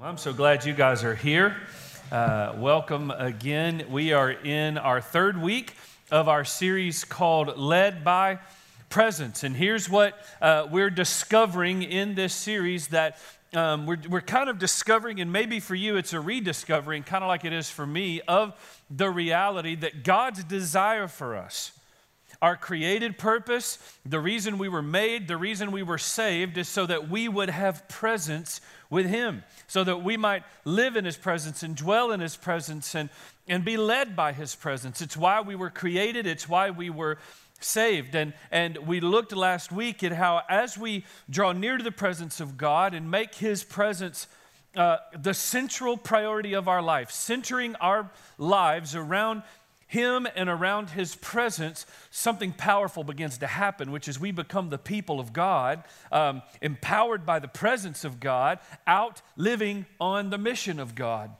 Well, I'm so glad you guys are here. Uh, welcome again. We are in our third week of our series called Led by Presence. And here's what uh, we're discovering in this series that um, we're, we're kind of discovering, and maybe for you it's a rediscovering, kind of like it is for me, of the reality that God's desire for us our created purpose, the reason we were made, the reason we were saved is so that we would have presence with Him, so that we might live in His presence and dwell in His presence and, and be led by His presence. It's why we were created, it's why we were saved. And, and we looked last week at how, as we draw near to the presence of God and make His presence uh, the central priority of our life, centering our lives around him and around his presence, something powerful begins to happen, which is we become the people of God, um, empowered by the presence of God, out living on the mission of God.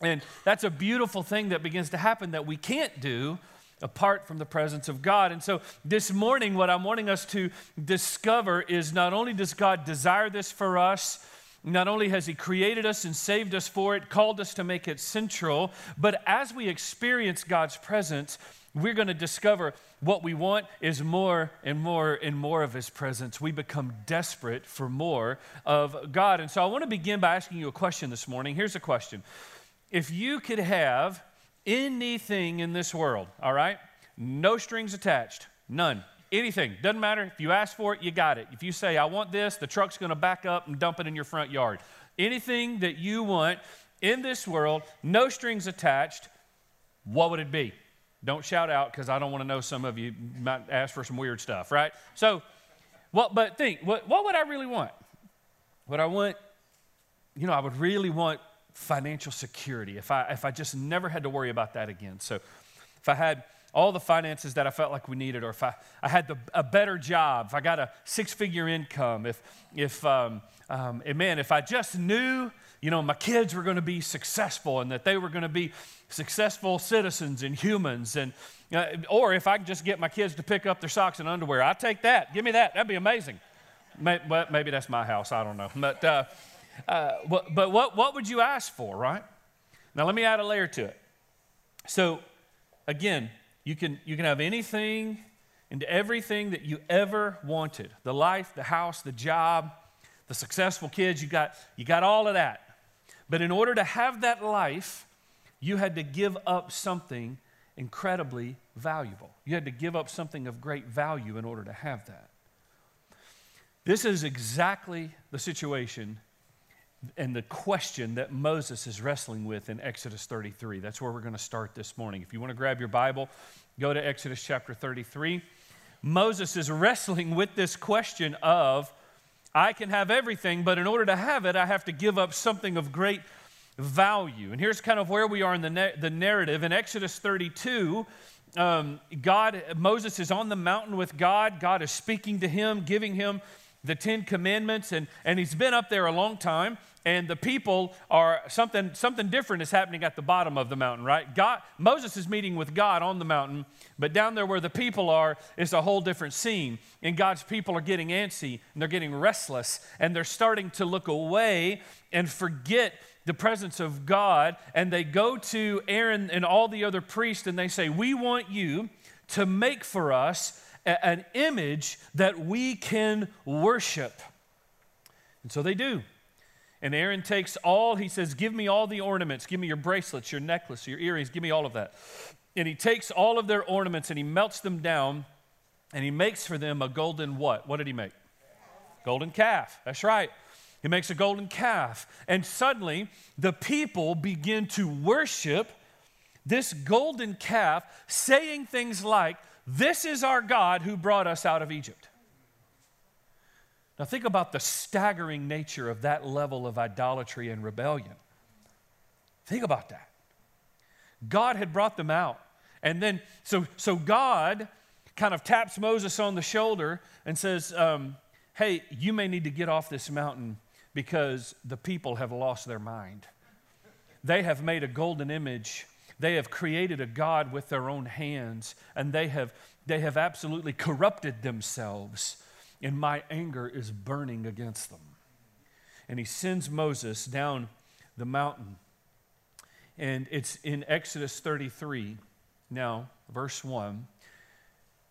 And that's a beautiful thing that begins to happen that we can't do apart from the presence of God. And so this morning, what I'm wanting us to discover is not only does God desire this for us, not only has He created us and saved us for it, called us to make it central, but as we experience God's presence, we're going to discover what we want is more and more and more of His presence. We become desperate for more of God. And so I want to begin by asking you a question this morning. Here's a question If you could have anything in this world, all right, no strings attached, none, Anything, doesn't matter. If you ask for it, you got it. If you say, I want this, the truck's gonna back up and dump it in your front yard. Anything that you want in this world, no strings attached, what would it be? Don't shout out because I don't want to know some of you might ask for some weird stuff, right? So, what, but think, what, what would I really want? What I want, you know, I would really want financial security if I, if I just never had to worry about that again. So, if I had all the finances that I felt like we needed, or if I, I had the, a better job, if I got a six figure income, if, if um, um, and man, if I just knew, you know, my kids were going to be successful and that they were going to be successful citizens and humans, and, uh, or if I could just get my kids to pick up their socks and underwear, I'd take that. Give me that. That'd be amazing. Maybe, well, maybe that's my house. I don't know. But, uh, uh, but what, what would you ask for, right? Now, let me add a layer to it. So, again, you can, you can have anything and everything that you ever wanted the life, the house, the job, the successful kids. You got, you got all of that. But in order to have that life, you had to give up something incredibly valuable. You had to give up something of great value in order to have that. This is exactly the situation and the question that Moses is wrestling with in Exodus 33. That's where we're going to start this morning. If you want to grab your Bible, go to Exodus chapter 33. Moses is wrestling with this question of, I can have everything, but in order to have it, I have to give up something of great value. And here's kind of where we are in the, na- the narrative. In Exodus 32, um, God, Moses is on the mountain with God. God is speaking to him, giving him the Ten Commandments, and, and he's been up there a long time and the people are something something different is happening at the bottom of the mountain right? God moses is meeting with god on the mountain but down there where the people are is a whole different scene. And god's people are getting antsy and they're getting restless and they're starting to look away and forget the presence of god. And they go to aaron and all the other priests and they say we want you to make for us a, an image that we can worship. And so they do and Aaron takes all, he says, Give me all the ornaments. Give me your bracelets, your necklace, your earrings. Give me all of that. And he takes all of their ornaments and he melts them down and he makes for them a golden what? What did he make? Golden calf. That's right. He makes a golden calf. And suddenly the people begin to worship this golden calf, saying things like, This is our God who brought us out of Egypt. Now, think about the staggering nature of that level of idolatry and rebellion. Think about that. God had brought them out. And then, so, so God kind of taps Moses on the shoulder and says, um, Hey, you may need to get off this mountain because the people have lost their mind. They have made a golden image. They have created a God with their own hands, and they have, they have absolutely corrupted themselves and my anger is burning against them. And he sends Moses down the mountain. And it's in Exodus 33, now, verse 1,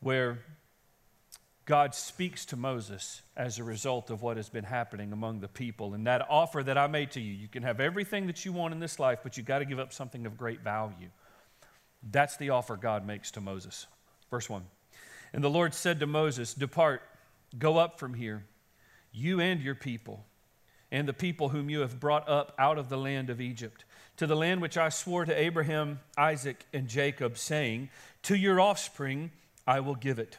where God speaks to Moses as a result of what has been happening among the people. And that offer that I made to you, you can have everything that you want in this life, but you've got to give up something of great value. That's the offer God makes to Moses. Verse 1. And the Lord said to Moses, Depart, go up from here, you and your people, and the people whom you have brought up out of the land of Egypt, to the land which I swore to Abraham, Isaac, and Jacob, saying, To your offspring I will give it.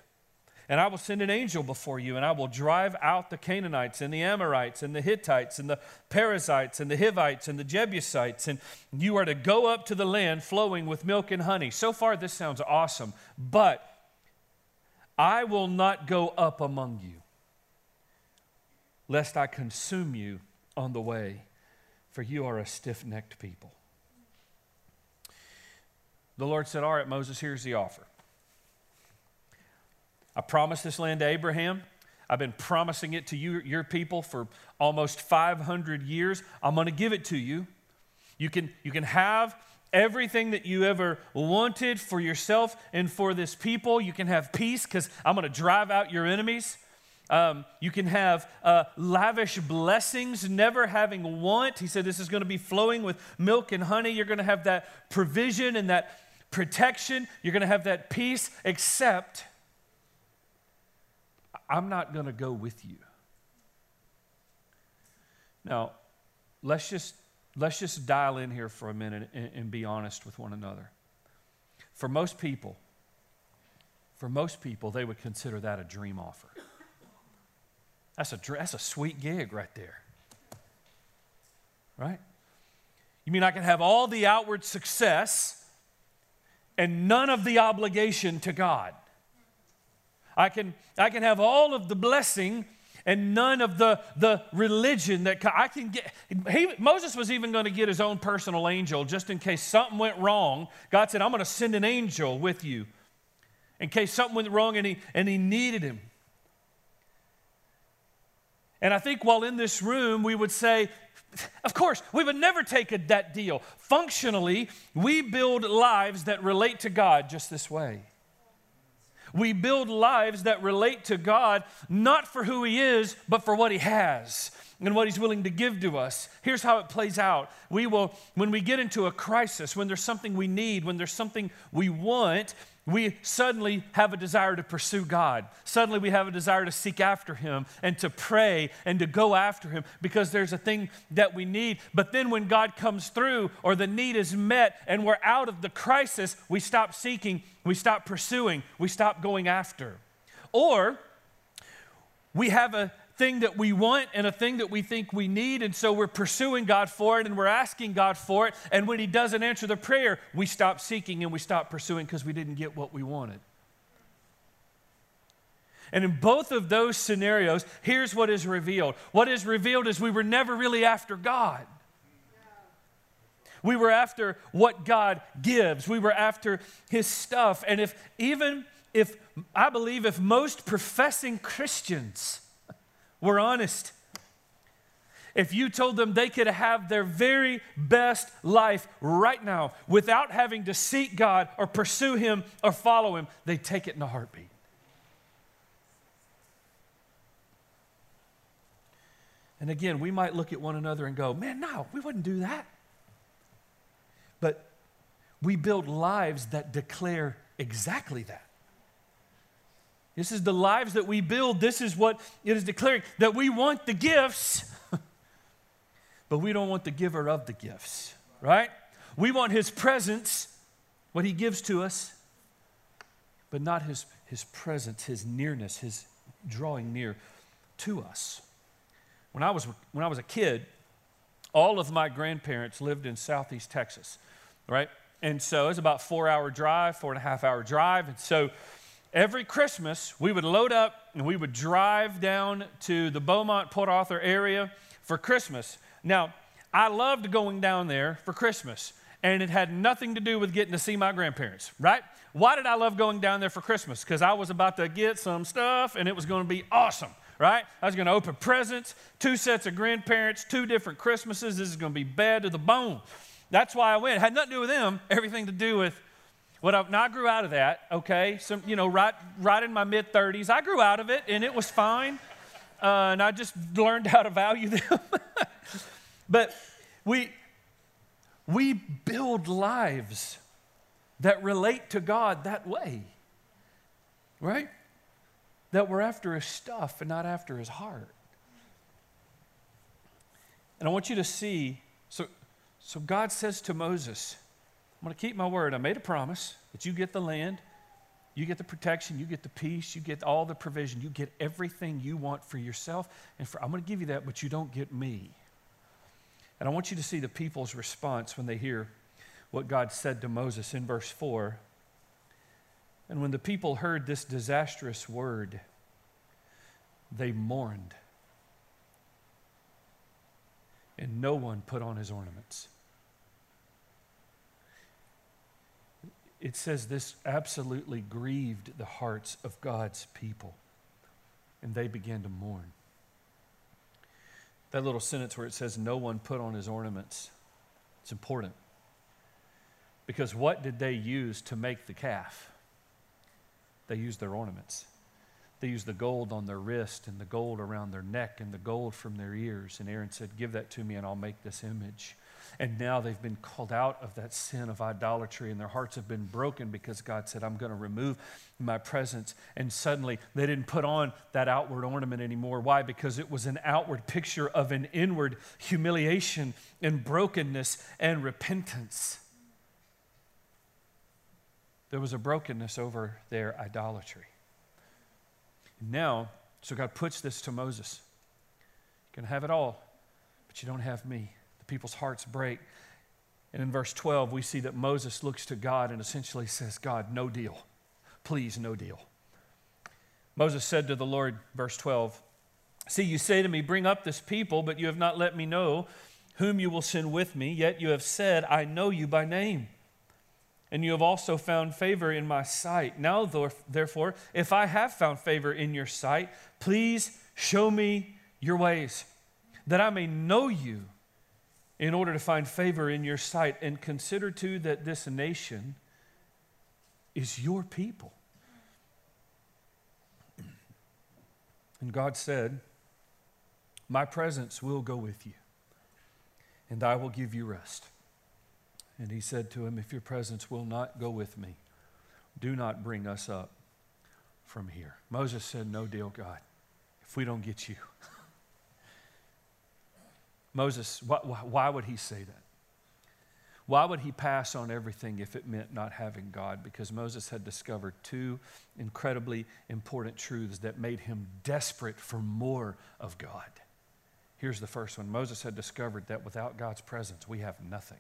And I will send an angel before you, and I will drive out the Canaanites and the Amorites and the Hittites and the Perizzites and the Hivites and the Jebusites. And you are to go up to the land flowing with milk and honey. So far, this sounds awesome. But I will not go up among you, lest I consume you on the way, for you are a stiff necked people. The Lord said, All right, Moses, here's the offer. I promised this land to Abraham. I've been promising it to you, your people for almost 500 years. I'm going to give it to you. You can, you can have everything that you ever wanted for yourself and for this people. You can have peace because I'm going to drive out your enemies. Um, you can have uh, lavish blessings, never having want. He said this is going to be flowing with milk and honey. You're going to have that provision and that protection. You're going to have that peace, except I'm not going to go with you. Now, let's just, let's just dial in here for a minute and, and be honest with one another. For most people, for most people, they would consider that a dream offer. That's a, that's a sweet gig right there. Right? You mean I can have all the outward success and none of the obligation to God? I can, I can have all of the blessing and none of the, the religion that I can get. He, Moses was even going to get his own personal angel just in case something went wrong. God said, I'm going to send an angel with you in case something went wrong and he, and he needed him. And I think while in this room, we would say, of course, we would never take a, that deal. Functionally, we build lives that relate to God just this way. We build lives that relate to God not for who He is, but for what He has and what He's willing to give to us. Here's how it plays out. We will, when we get into a crisis, when there's something we need, when there's something we want, we suddenly have a desire to pursue God. Suddenly we have a desire to seek after Him and to pray and to go after Him because there's a thing that we need. But then when God comes through or the need is met and we're out of the crisis, we stop seeking, we stop pursuing, we stop going after. Or we have a thing that we want and a thing that we think we need. And so we're pursuing God for it and we're asking God for it. And when He doesn't answer the prayer, we stop seeking and we stop pursuing because we didn't get what we wanted. And in both of those scenarios, here's what is revealed. What is revealed is we were never really after God. We were after what God gives. We were after His stuff. And if even if, I believe, if most professing Christians we're honest. If you told them they could have their very best life right now without having to seek God or pursue Him or follow Him, they'd take it in a heartbeat. And again, we might look at one another and go, man, no, we wouldn't do that. But we build lives that declare exactly that. This is the lives that we build. This is what it is declaring that we want the gifts, but we don't want the giver of the gifts, right? We want his presents, what he gives to us, but not his, his presence, his nearness, his drawing near to us. When I, was, when I was a kid, all of my grandparents lived in southeast Texas, right? And so it was about four hour drive, four and a half hour drive. And so every Christmas, we would load up and we would drive down to the Beaumont, Port Arthur area for Christmas. Now, I loved going down there for Christmas, and it had nothing to do with getting to see my grandparents, right? Why did I love going down there for Christmas? Because I was about to get some stuff and it was going to be awesome, right? I was going to open presents, two sets of grandparents, two different Christmases. This is going to be bad to the bone. That's why I went. It had nothing to do with them, everything to do with what I, now I grew out of that, okay? Some, you know, right, right in my mid 30s. I grew out of it and it was fine. Uh, and I just learned how to value them. but we, we build lives that relate to God that way, right? That we're after his stuff and not after his heart. And I want you to see so, so God says to Moses, I'm going to keep my word. I made a promise that you get the land, you get the protection, you get the peace, you get all the provision, you get everything you want for yourself. And for, I'm going to give you that, but you don't get me. And I want you to see the people's response when they hear what God said to Moses in verse 4. And when the people heard this disastrous word, they mourned. And no one put on his ornaments. It says this absolutely grieved the hearts of God's people, and they began to mourn. That little sentence where it says, No one put on his ornaments, it's important. Because what did they use to make the calf? They used their ornaments. They used the gold on their wrist and the gold around their neck and the gold from their ears. And Aaron said, Give that to me and I'll make this image. And now they've been called out of that sin of idolatry, and their hearts have been broken because God said, I'm going to remove my presence. And suddenly they didn't put on that outward ornament anymore. Why? Because it was an outward picture of an inward humiliation and brokenness and repentance. There was a brokenness over their idolatry. Now, so God puts this to Moses. You can have it all, but you don't have me people's hearts break. And in verse 12, we see that Moses looks to God and essentially says, God, no deal. Please, no deal. Moses said to the Lord, verse 12, See, you say to me, Bring up this people, but you have not let me know whom you will send with me, yet you have said, I know you by name. And you have also found favor in my sight. Now, therefore, if I have found favor in your sight, please show me your ways, that I may know you in order to find favor in your sight. And consider too that this nation is your people. And God said, My presence will go with you, and I will give you rest. And he said to him, If your presence will not go with me, do not bring us up from here. Moses said, No deal, God, if we don't get you. Moses, why, why would he say that? Why would he pass on everything if it meant not having God? Because Moses had discovered two incredibly important truths that made him desperate for more of God. Here's the first one Moses had discovered that without God's presence, we have nothing.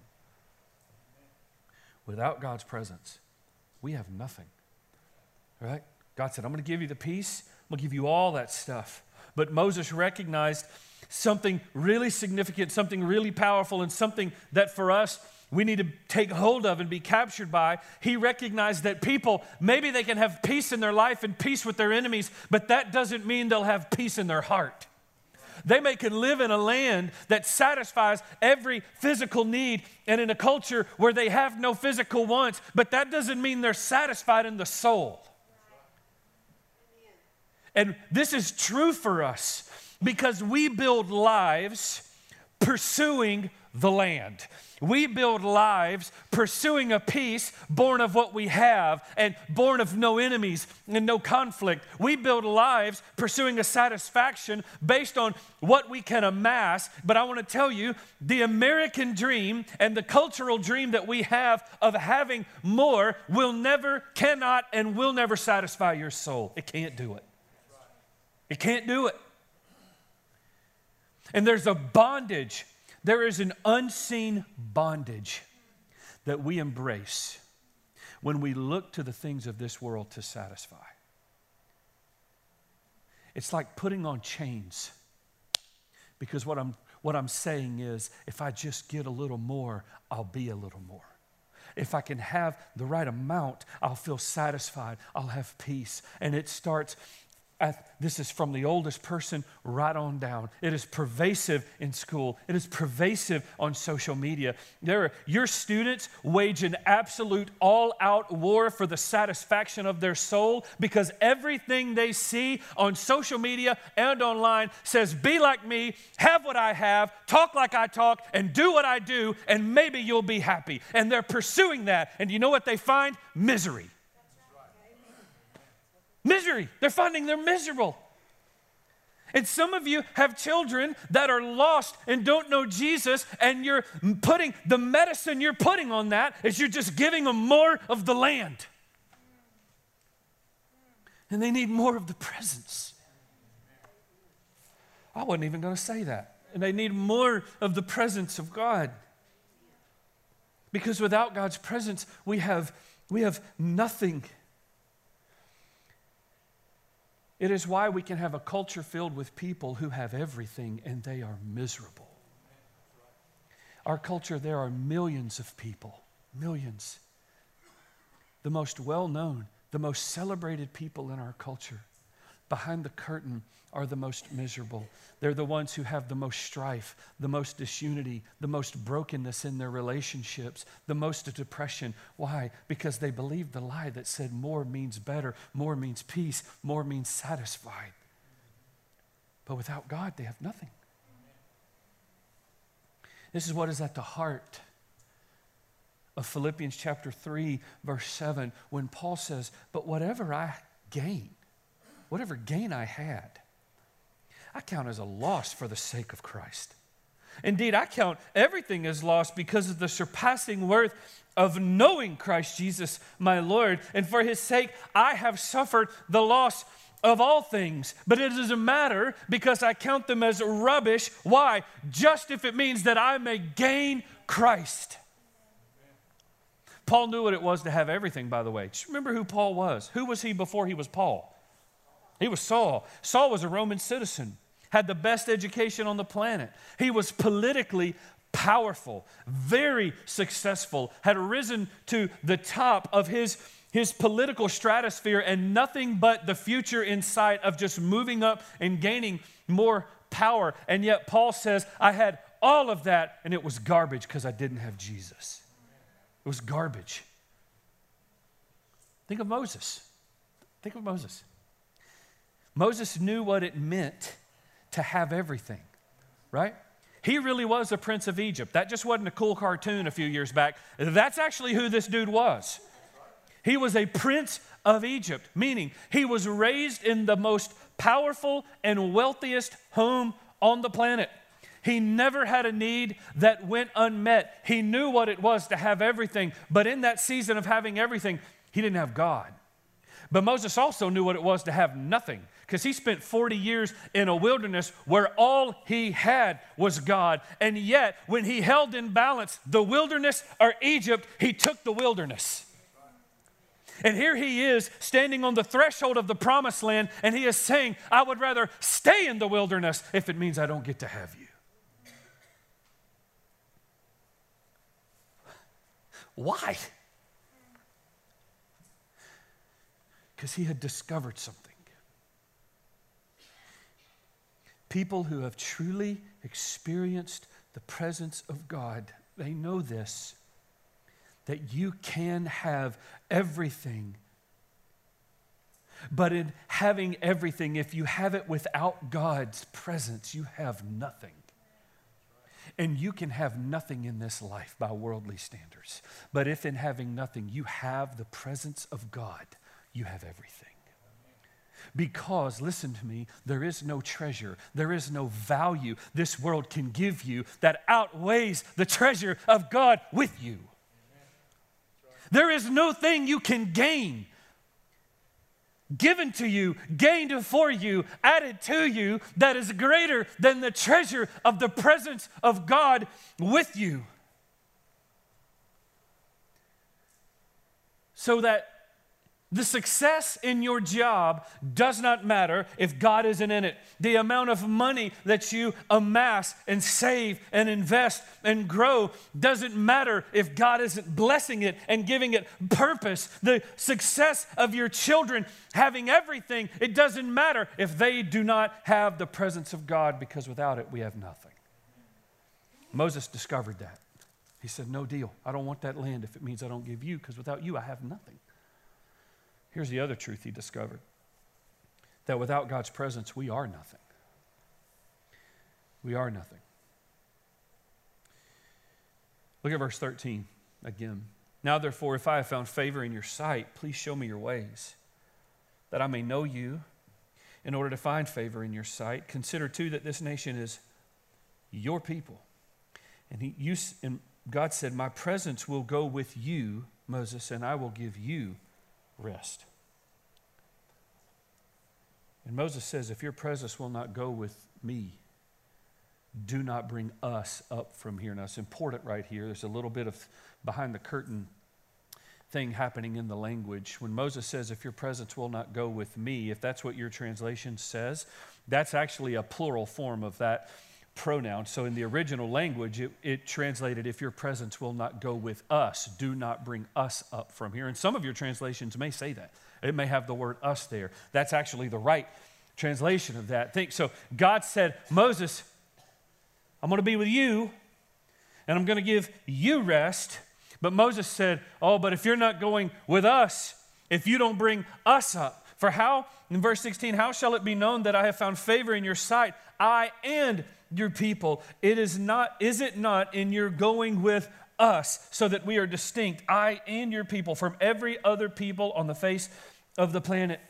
Without God's presence, we have nothing. Right? God said, I'm going to give you the peace, I'm going to give you all that stuff. But Moses recognized something really significant, something really powerful, and something that for us we need to take hold of and be captured by. He recognized that people, maybe they can have peace in their life and peace with their enemies, but that doesn't mean they'll have peace in their heart. They may can live in a land that satisfies every physical need and in a culture where they have no physical wants, but that doesn't mean they're satisfied in the soul. And this is true for us because we build lives pursuing the land. We build lives pursuing a peace born of what we have and born of no enemies and no conflict. We build lives pursuing a satisfaction based on what we can amass. But I want to tell you the American dream and the cultural dream that we have of having more will never, cannot, and will never satisfy your soul. It can't do it. It can't do it. And there's a bondage, there is an unseen bondage that we embrace when we look to the things of this world to satisfy. It's like putting on chains. Because what I'm, what I'm saying is, if I just get a little more, I'll be a little more. If I can have the right amount, I'll feel satisfied, I'll have peace. And it starts this is from the oldest person right on down. It is pervasive in school. It is pervasive on social media. There are, your students wage an absolute all out war for the satisfaction of their soul because everything they see on social media and online says, Be like me, have what I have, talk like I talk, and do what I do, and maybe you'll be happy. And they're pursuing that. And you know what they find? Misery. Misery. They're finding they're miserable. And some of you have children that are lost and don't know Jesus, and you're putting the medicine you're putting on that is you're just giving them more of the land. And they need more of the presence. I wasn't even going to say that. And they need more of the presence of God. Because without God's presence, we have, we have nothing. It is why we can have a culture filled with people who have everything and they are miserable. Our culture, there are millions of people, millions. The most well known, the most celebrated people in our culture behind the curtain are the most miserable. They're the ones who have the most strife, the most disunity, the most brokenness in their relationships, the most depression. Why? Because they believed the lie that said more means better, more means peace, more means satisfied. But without God, they have nothing. This is what is at the heart of Philippians chapter 3, verse 7, when Paul says, But whatever I gain, whatever gain I had, I count as a loss for the sake of Christ. Indeed, I count everything as loss because of the surpassing worth of knowing Christ Jesus, my Lord. And for his sake, I have suffered the loss of all things. But it doesn't matter because I count them as rubbish. Why? Just if it means that I may gain Christ. Paul knew what it was to have everything, by the way. Just remember who Paul was. Who was he before he was Paul? He was Saul. Saul was a Roman citizen, had the best education on the planet. He was politically powerful, very successful, had risen to the top of his, his political stratosphere, and nothing but the future in sight of just moving up and gaining more power. And yet, Paul says, I had all of that, and it was garbage because I didn't have Jesus. It was garbage. Think of Moses. Think of Moses. Moses knew what it meant to have everything, right? He really was a prince of Egypt. That just wasn't a cool cartoon a few years back. That's actually who this dude was. He was a prince of Egypt, meaning he was raised in the most powerful and wealthiest home on the planet. He never had a need that went unmet. He knew what it was to have everything, but in that season of having everything, he didn't have God. But Moses also knew what it was to have nothing because he spent 40 years in a wilderness where all he had was God. And yet, when he held in balance the wilderness or Egypt, he took the wilderness. And here he is standing on the threshold of the promised land, and he is saying, I would rather stay in the wilderness if it means I don't get to have you. Why? Because he had discovered something. People who have truly experienced the presence of God, they know this that you can have everything. But in having everything, if you have it without God's presence, you have nothing. And you can have nothing in this life by worldly standards. But if in having nothing, you have the presence of God, you have everything. Because, listen to me, there is no treasure, there is no value this world can give you that outweighs the treasure of God with you. There is no thing you can gain given to you, gained for you, added to you that is greater than the treasure of the presence of God with you. So that The success in your job does not matter if God isn't in it. The amount of money that you amass and save and invest and grow doesn't matter if God isn't blessing it and giving it purpose. The success of your children having everything, it doesn't matter if they do not have the presence of God because without it, we have nothing. Moses discovered that. He said, No deal. I don't want that land if it means I don't give you because without you, I have nothing. Here's the other truth he discovered that without God's presence, we are nothing. We are nothing. Look at verse 13 again. Now, therefore, if I have found favor in your sight, please show me your ways, that I may know you. In order to find favor in your sight, consider too that this nation is your people. And, he, you, and God said, My presence will go with you, Moses, and I will give you rest. And Moses says, If your presence will not go with me, do not bring us up from here. Now, it's important right here. There's a little bit of behind the curtain thing happening in the language. When Moses says, If your presence will not go with me, if that's what your translation says, that's actually a plural form of that pronoun. So in the original language, it, it, translated, If your presence will not go with us, do not bring us up from here. And some of your translations may say that. It may have the word us there. That's actually the right translation of that. Think so. God said, Moses, I'm going to be with you and I'm going to give you rest. But Moses said, Oh, but if you're not going with us, if you don't bring us up, for how, in verse 16, how shall it be known that I have found favor in your sight, I and your people? It is not, is it not in your going with us, so that we are distinct, I and your people, from every other people on the face of the planet.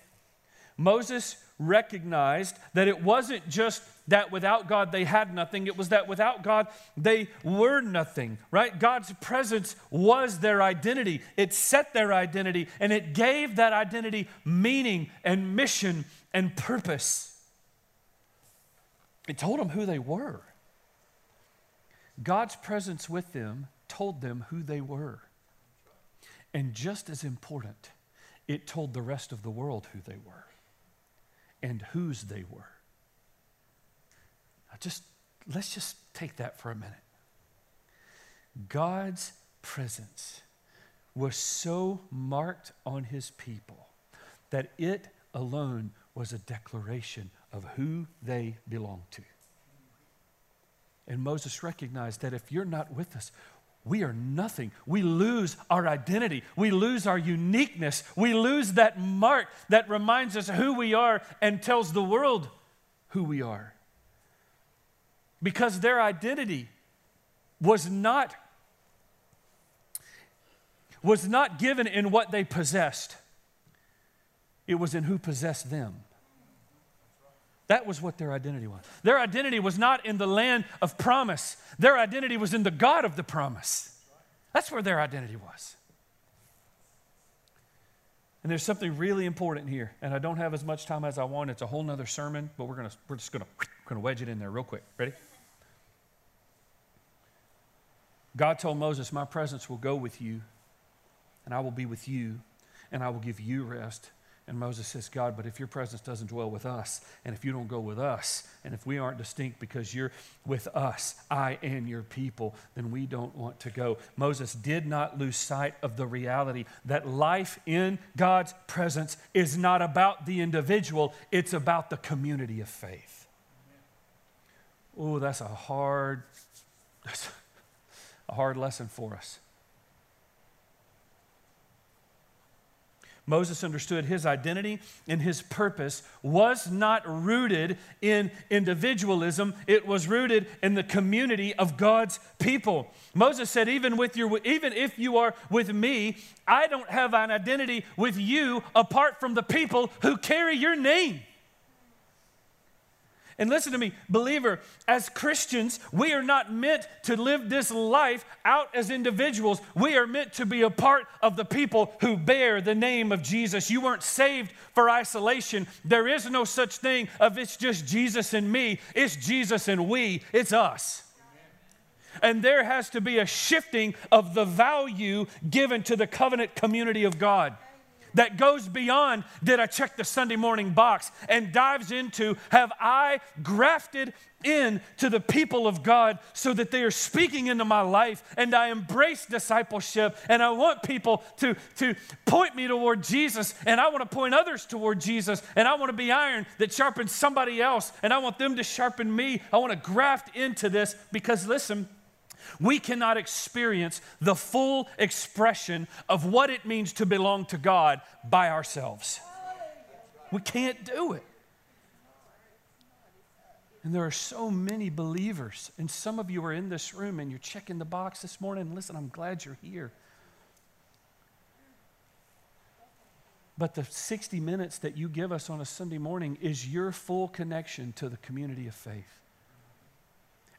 Moses recognized that it wasn't just that without God they had nothing, it was that without God they were nothing, right? God's presence was their identity. It set their identity and it gave that identity meaning and mission and purpose. It told them who they were. God's presence with them told them who they were. And just as important, it told the rest of the world who they were and whose they were. Now, just let's just take that for a minute. God's presence was so marked on his people that it alone was a declaration of who they belonged to. And Moses recognized that if you're not with us, we are nothing. We lose our identity. We lose our uniqueness. We lose that mark that reminds us who we are and tells the world who we are. Because their identity was not was not given in what they possessed. It was in who possessed them. That was what their identity was. Their identity was not in the land of promise, their identity was in the God of the promise. That's where their identity was. And there's something really important here, and I don't have as much time as I want. It's a whole nother sermon, but we're, gonna, we're just going to gonna wedge it in there real quick. Ready? God told Moses, My presence will go with you, and I will be with you, and I will give you rest and Moses says, God, but if your presence doesn't dwell with us, and if you don't go with us, and if we aren't distinct because you're with us, I and your people, then we don't want to go. Moses did not lose sight of the reality that life in God's presence is not about the individual, it's about the community of faith. Oh, that's a hard, that's a hard lesson for us. Moses understood his identity and his purpose was not rooted in individualism, it was rooted in the community of God's people. Moses said, even, with your, even if you are with me, I don't have an identity with you apart from the people who carry your name. And listen to me, believer, as Christians, we are not meant to live this life out as individuals. We are meant to be a part of the people who bear the name of Jesus. You weren't saved for isolation. There is no such thing of it's just Jesus and me, it's Jesus and we, it's us. And there has to be a shifting of the value given to the covenant community of God. That goes beyond did I check the Sunday morning box and dives into have I grafted in to the people of God so that they are speaking into my life and I embrace discipleship and I want people to, to point me toward Jesus and I want to point others toward Jesus and I want to be iron that sharpens somebody else and I want them to sharpen me. I want to graft into this because listen, we cannot experience the full expression of what it means to belong to God by ourselves. We can't do it. And there are so many believers, and some of you are in this room and you're checking the box this morning. Listen, I'm glad you're here. But the 60 minutes that you give us on a Sunday morning is your full connection to the community of faith.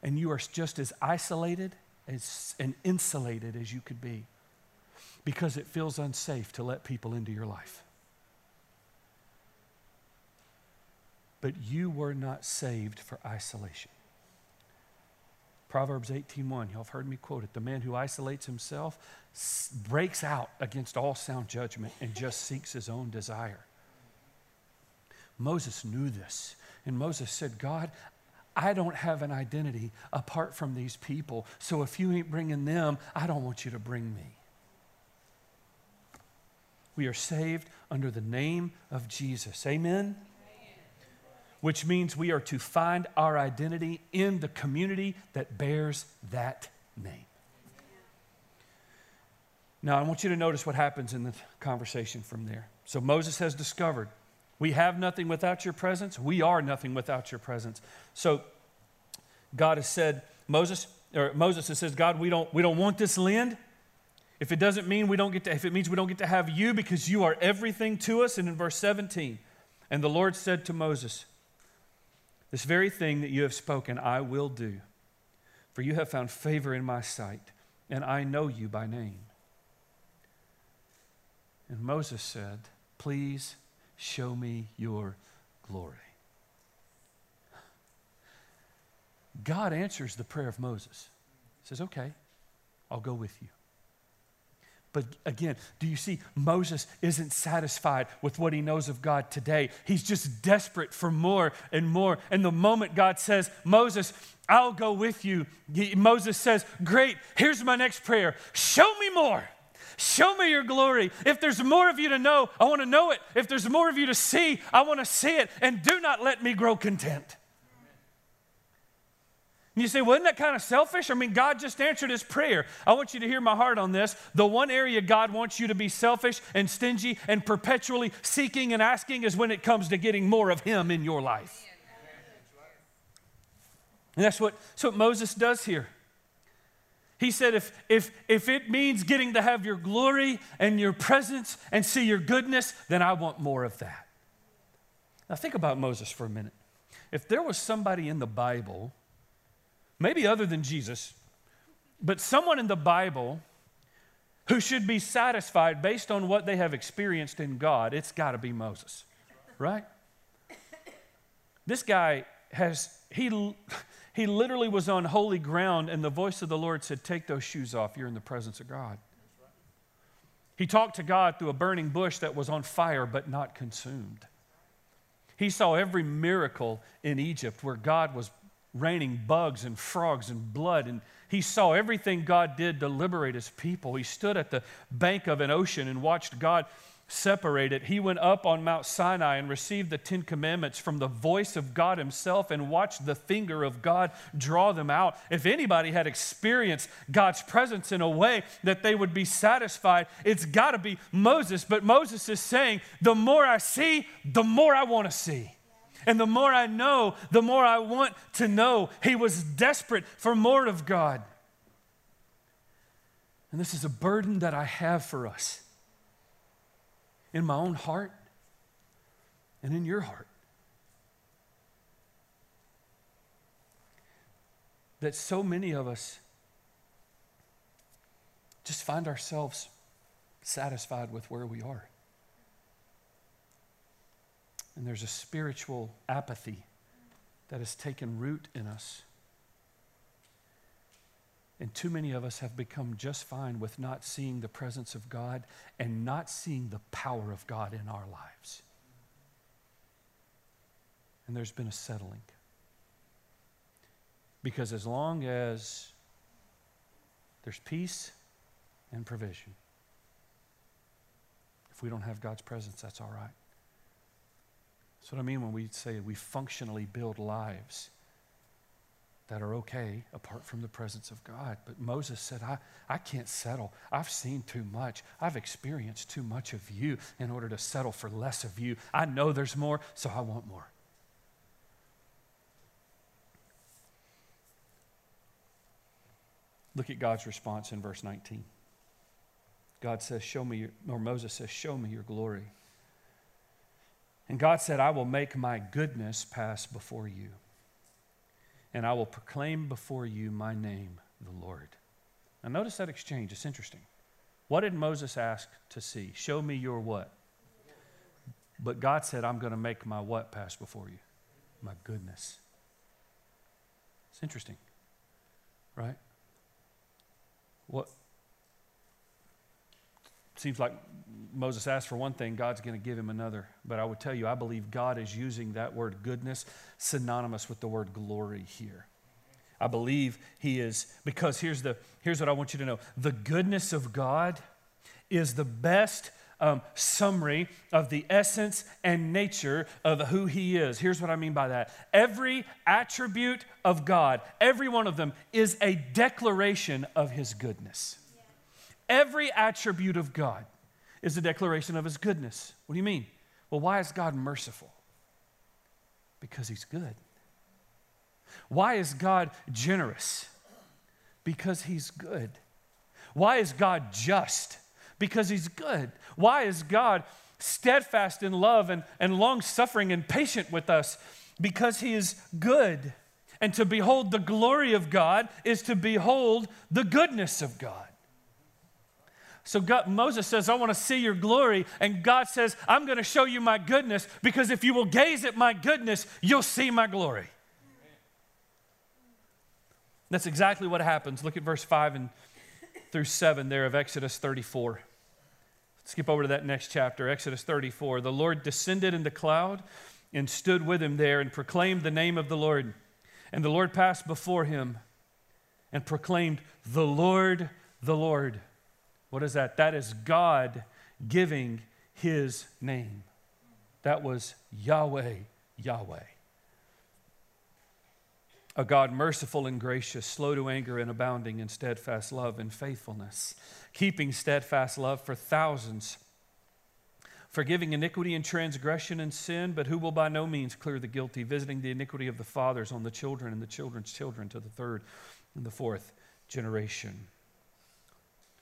And you are just as isolated as, and insulated as you could be because it feels unsafe to let people into your life. But you were not saved for isolation. Proverbs 18:1, y'all have heard me quote it. The man who isolates himself breaks out against all sound judgment and just seeks his own desire. Moses knew this. And Moses said, God, I don't have an identity apart from these people. So if you ain't bringing them, I don't want you to bring me. We are saved under the name of Jesus. Amen? Which means we are to find our identity in the community that bears that name. Now, I want you to notice what happens in the conversation from there. So, Moses has discovered we have nothing without your presence. We are nothing without your presence. So God has said, Moses, or Moses has says, God, we don't, we don't want this land. If it doesn't mean we don't get to, if it means we don't get to have you because you are everything to us. And in verse 17, and the Lord said to Moses, This very thing that you have spoken, I will do, for you have found favor in my sight, and I know you by name. And Moses said, Please Show me your glory. God answers the prayer of Moses. He says, Okay, I'll go with you. But again, do you see? Moses isn't satisfied with what he knows of God today. He's just desperate for more and more. And the moment God says, Moses, I'll go with you, Moses says, Great, here's my next prayer show me more. Show me your glory. If there's more of you to know, I want to know it. If there's more of you to see, I want to see it. And do not let me grow content. And you say, well, isn't that kind of selfish? I mean, God just answered his prayer. I want you to hear my heart on this. The one area God wants you to be selfish and stingy and perpetually seeking and asking is when it comes to getting more of him in your life. And that's what, that's what Moses does here. He said, if, if, if it means getting to have your glory and your presence and see your goodness, then I want more of that. Now, think about Moses for a minute. If there was somebody in the Bible, maybe other than Jesus, but someone in the Bible who should be satisfied based on what they have experienced in God, it's got to be Moses, right? This guy has, he he literally was on holy ground, and the voice of the Lord said, Take those shoes off. You're in the presence of God. He talked to God through a burning bush that was on fire but not consumed. He saw every miracle in Egypt where God was raining bugs and frogs and blood, and he saw everything God did to liberate his people. He stood at the bank of an ocean and watched God separated, he went up on Mount Sinai and received the Ten Commandments from the voice of God Himself and watched the finger of God draw them out. If anybody had experienced God's presence in a way that they would be satisfied, it's got to be Moses. But Moses is saying, the more I see, the more I want to see. And the more I know, the more I want to know. He was desperate for more of God. And this is a burden that I have for us in my own heart and in your heart. That so many of us just find ourselves satisfied with where we are. And there's a spiritual apathy that has taken root in us. And too many of us have become just fine with not seeing the presence of God and not seeing the power of God in our lives. And there's been a settling. Because as long as there's peace and provision, if we don't have God's presence, that's all right. That's what I mean when we say we functionally build lives that are okay apart from the presence of God. But Moses said, I, I can't settle. I've seen too much. I've experienced too much of you in order to settle for less of you. I know there's more, so I want more. Look at God's response in verse 19. God says, Show me, your, or Moses says, Show me your glory. And God said, I will make my goodness pass before you and I will proclaim before you my name, the Lord. Now, notice that exchange. It's interesting. What did Moses ask to see? Show me your what? But God said, I'm going to make my what pass before you? My goodness. It's interesting, right? What seems like Moses asked for one thing, God's going to give him another. But I would tell you, I believe God is using that word goodness synonymous with the word glory here. I believe he is, because here's, the, here's what I want you to know the goodness of God is the best um, summary of the essence and nature of who he is. Here's what I mean by that every attribute of God, every one of them, is a declaration of his goodness. Every attribute of God is a declaration of his goodness. What do you mean? Well, why is God merciful? Because he's good. Why is God generous? Because he's good. Why is God just? Because he's good. Why is God steadfast in love and, and long suffering and patient with us? Because he is good. And to behold the glory of God is to behold the goodness of God. So God, Moses says, I want to see your glory. And God says, I'm going to show you my goodness because if you will gaze at my goodness, you'll see my glory. That's exactly what happens. Look at verse 5 and through 7 there of Exodus 34. Skip over to that next chapter, Exodus 34. The Lord descended in the cloud and stood with him there and proclaimed the name of the Lord. And the Lord passed before him and proclaimed, The Lord, the Lord. What is that? That is God giving his name. That was Yahweh, Yahweh. A God merciful and gracious, slow to anger and abounding in steadfast love and faithfulness, keeping steadfast love for thousands, forgiving iniquity and transgression and sin, but who will by no means clear the guilty, visiting the iniquity of the fathers on the children and the children's children to the third and the fourth generation.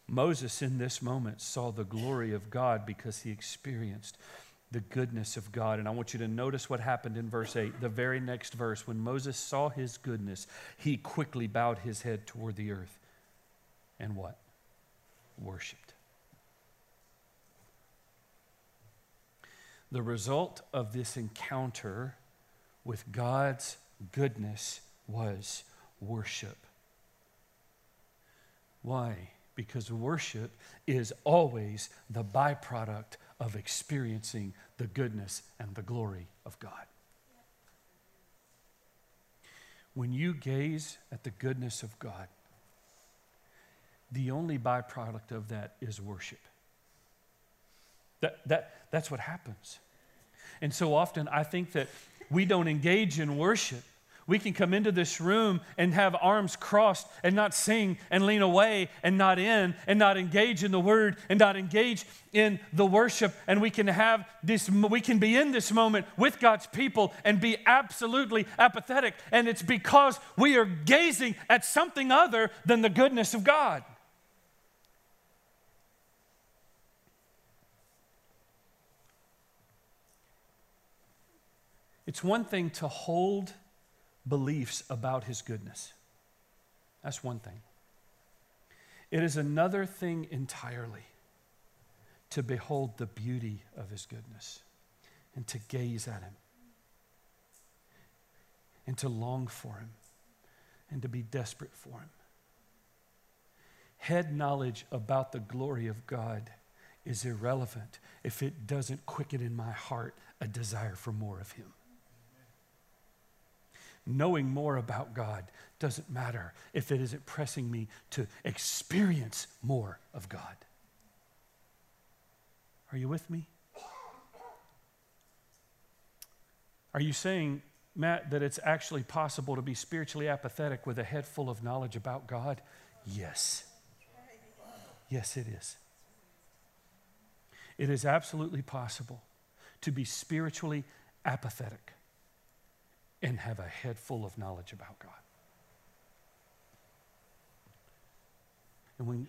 Moses, in this moment, saw the glory of God because he experienced the goodness of God. And I want you to notice what happened in verse 8, the very next verse. When Moses saw his goodness, he quickly bowed his head toward the earth and what? Worshipped. The result of this encounter with God's goodness was worship. Why? Because worship is always the byproduct of experiencing the goodness and the glory of God. When you gaze at the goodness of God, the only byproduct of that is worship. That, that, that's what happens. And so often I think that we don't engage in worship we can come into this room and have arms crossed and not sing and lean away and not in and not engage in the word and not engage in the worship. And we can have this, we can be in this moment with God's people and be absolutely apathetic. And it's because we are gazing at something other than the goodness of God. It's one thing to hold beliefs about his goodness. That's one thing. It is another thing entirely to behold the beauty of his goodness and to gaze at him and to long for him and to be desperate for him. head knowledge about the glory of God is irrelevant if it doesn't quicken in my heart a desire for more of Him. Knowing more about God doesn't matter if it isn't pressing me to experience more of God. Are you with me? Are you saying, Matt, that it's actually possible to be spiritually apathetic with a head full of knowledge about God? Yes. Yes, it is. It is absolutely possible to be spiritually apathetic and have a head full of knowledge about God. And when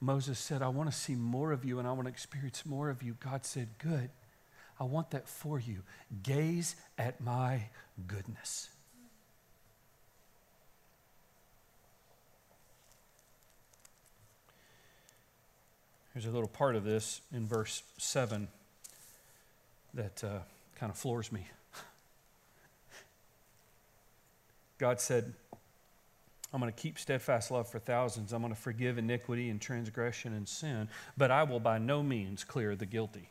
Moses said, I want to see more of you and I want to experience more of you, God said, Good. I want that for you. Gaze at my goodness. Here's a little part of this in verse 7 that uh, kind of floors me. God said, I'm going to keep steadfast love for thousands. I'm going to forgive iniquity and transgression and sin, but I will by no means clear the guilty.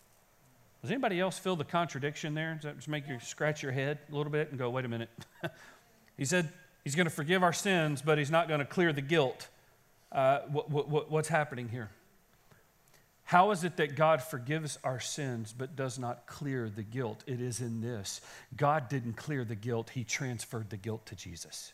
Does anybody else feel the contradiction there? Does that just make you scratch your head a little bit and go, wait a minute? he said he's going to forgive our sins, but he's not going to clear the guilt. Uh, what, what, what's happening here? How is it that God forgives our sins but does not clear the guilt? It is in this God didn't clear the guilt, He transferred the guilt to Jesus.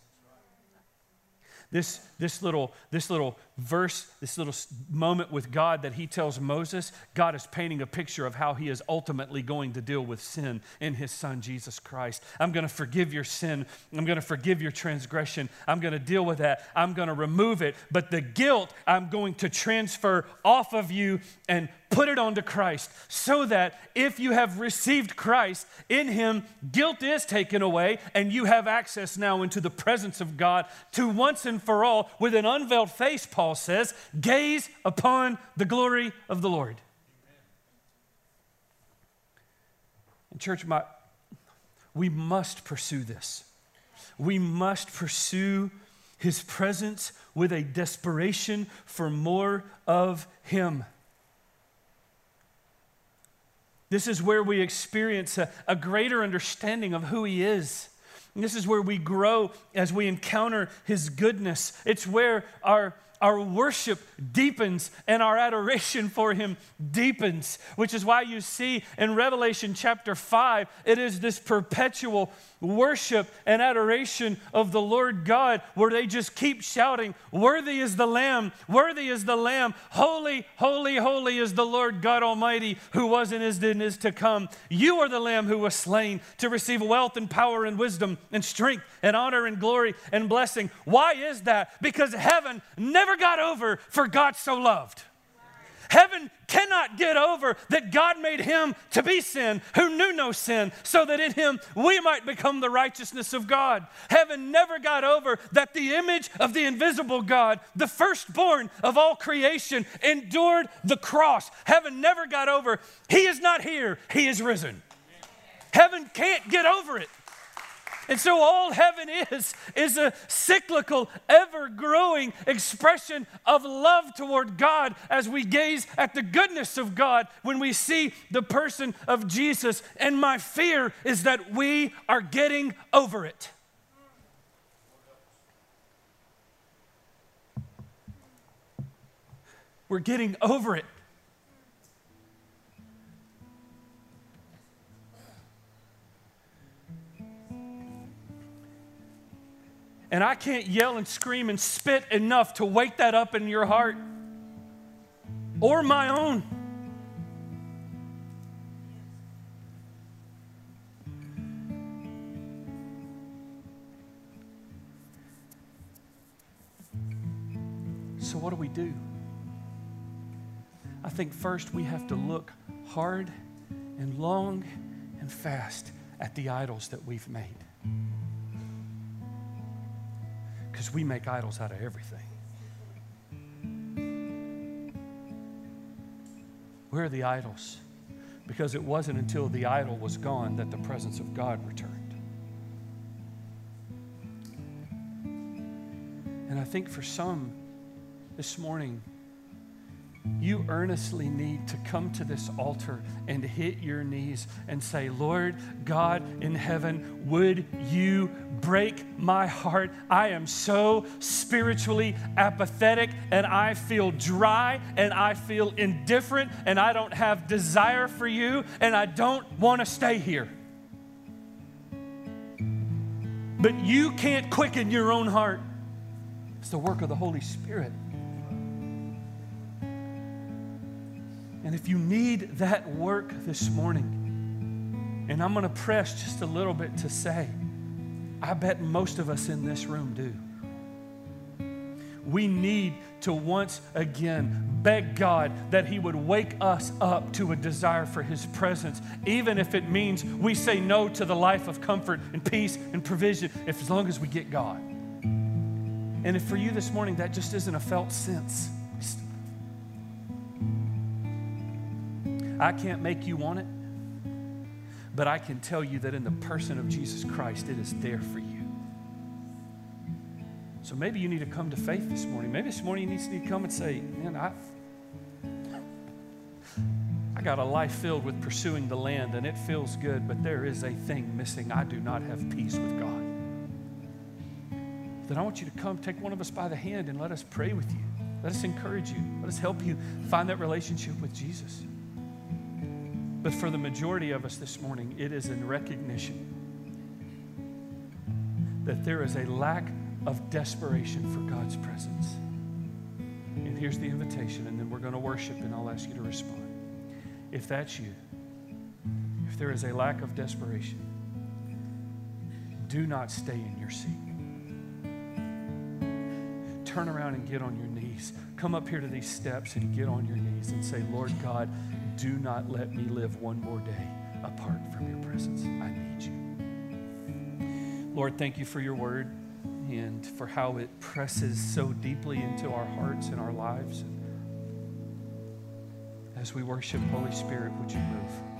This, this, little, this little verse, this little moment with God that he tells Moses, God is painting a picture of how he is ultimately going to deal with sin in his son Jesus Christ. I'm going to forgive your sin. I'm going to forgive your transgression. I'm going to deal with that. I'm going to remove it. But the guilt I'm going to transfer off of you and put it onto Christ so that if you have received Christ in Him, guilt is taken away and you have access now into the presence of God to once and for all, with an unveiled face, Paul says, gaze upon the glory of the Lord. And, church, my, we must pursue this. We must pursue His presence with a desperation for more of Him. This is where we experience a, a greater understanding of who He is. And this is where we grow as we encounter His goodness. It's where our our worship deepens and our adoration for him deepens, which is why you see in Revelation chapter 5, it is this perpetual worship and adoration of the Lord God where they just keep shouting, Worthy is the Lamb, worthy is the Lamb, holy, holy, holy is the Lord God Almighty who was and is and is to come. You are the Lamb who was slain to receive wealth and power and wisdom and strength and honor and glory and blessing. Why is that? Because heaven never never got over for God so loved. Heaven cannot get over that God made him to be sin who knew no sin, so that in him we might become the righteousness of God. Heaven never got over that the image of the invisible God, the firstborn of all creation, endured the cross. Heaven never got over, he is not here, he is risen. Heaven can't get over it. And so all heaven is, is a cyclical, ever growing expression of love toward God as we gaze at the goodness of God when we see the person of Jesus. And my fear is that we are getting over it. We're getting over it. And I can't yell and scream and spit enough to wake that up in your heart or my own. So, what do we do? I think first we have to look hard and long and fast at the idols that we've made because we make idols out of everything. Where are the idols? Because it wasn't until the idol was gone that the presence of God returned. And I think for some, this morning, you earnestly need to come to this altar and hit your knees and say, Lord God in heaven, would you break my heart? I am so spiritually apathetic and I feel dry and I feel indifferent and I don't have desire for you and I don't want to stay here. But you can't quicken your own heart. It's the work of the Holy Spirit. And if you need that work this morning, and I'm going to press just a little bit to say, I bet most of us in this room do. We need to once again beg God that He would wake us up to a desire for His presence, even if it means we say no to the life of comfort and peace and provision, if as long as we get God. And if for you this morning that just isn't a felt sense, I can't make you want it, but I can tell you that in the person of Jesus Christ, it is there for you. So maybe you need to come to faith this morning. Maybe this morning you need to come and say, Man, I, I got a life filled with pursuing the land and it feels good, but there is a thing missing. I do not have peace with God. Then I want you to come, take one of us by the hand, and let us pray with you. Let us encourage you. Let us help you find that relationship with Jesus. But for the majority of us this morning, it is in recognition that there is a lack of desperation for God's presence. And here's the invitation, and then we're going to worship, and I'll ask you to respond. If that's you, if there is a lack of desperation, do not stay in your seat. Turn around and get on your knees. Come up here to these steps and get on your knees and say, Lord God, do not let me live one more day apart from your presence. I need you. Lord, thank you for your word and for how it presses so deeply into our hearts and our lives. As we worship, Holy Spirit, would you move?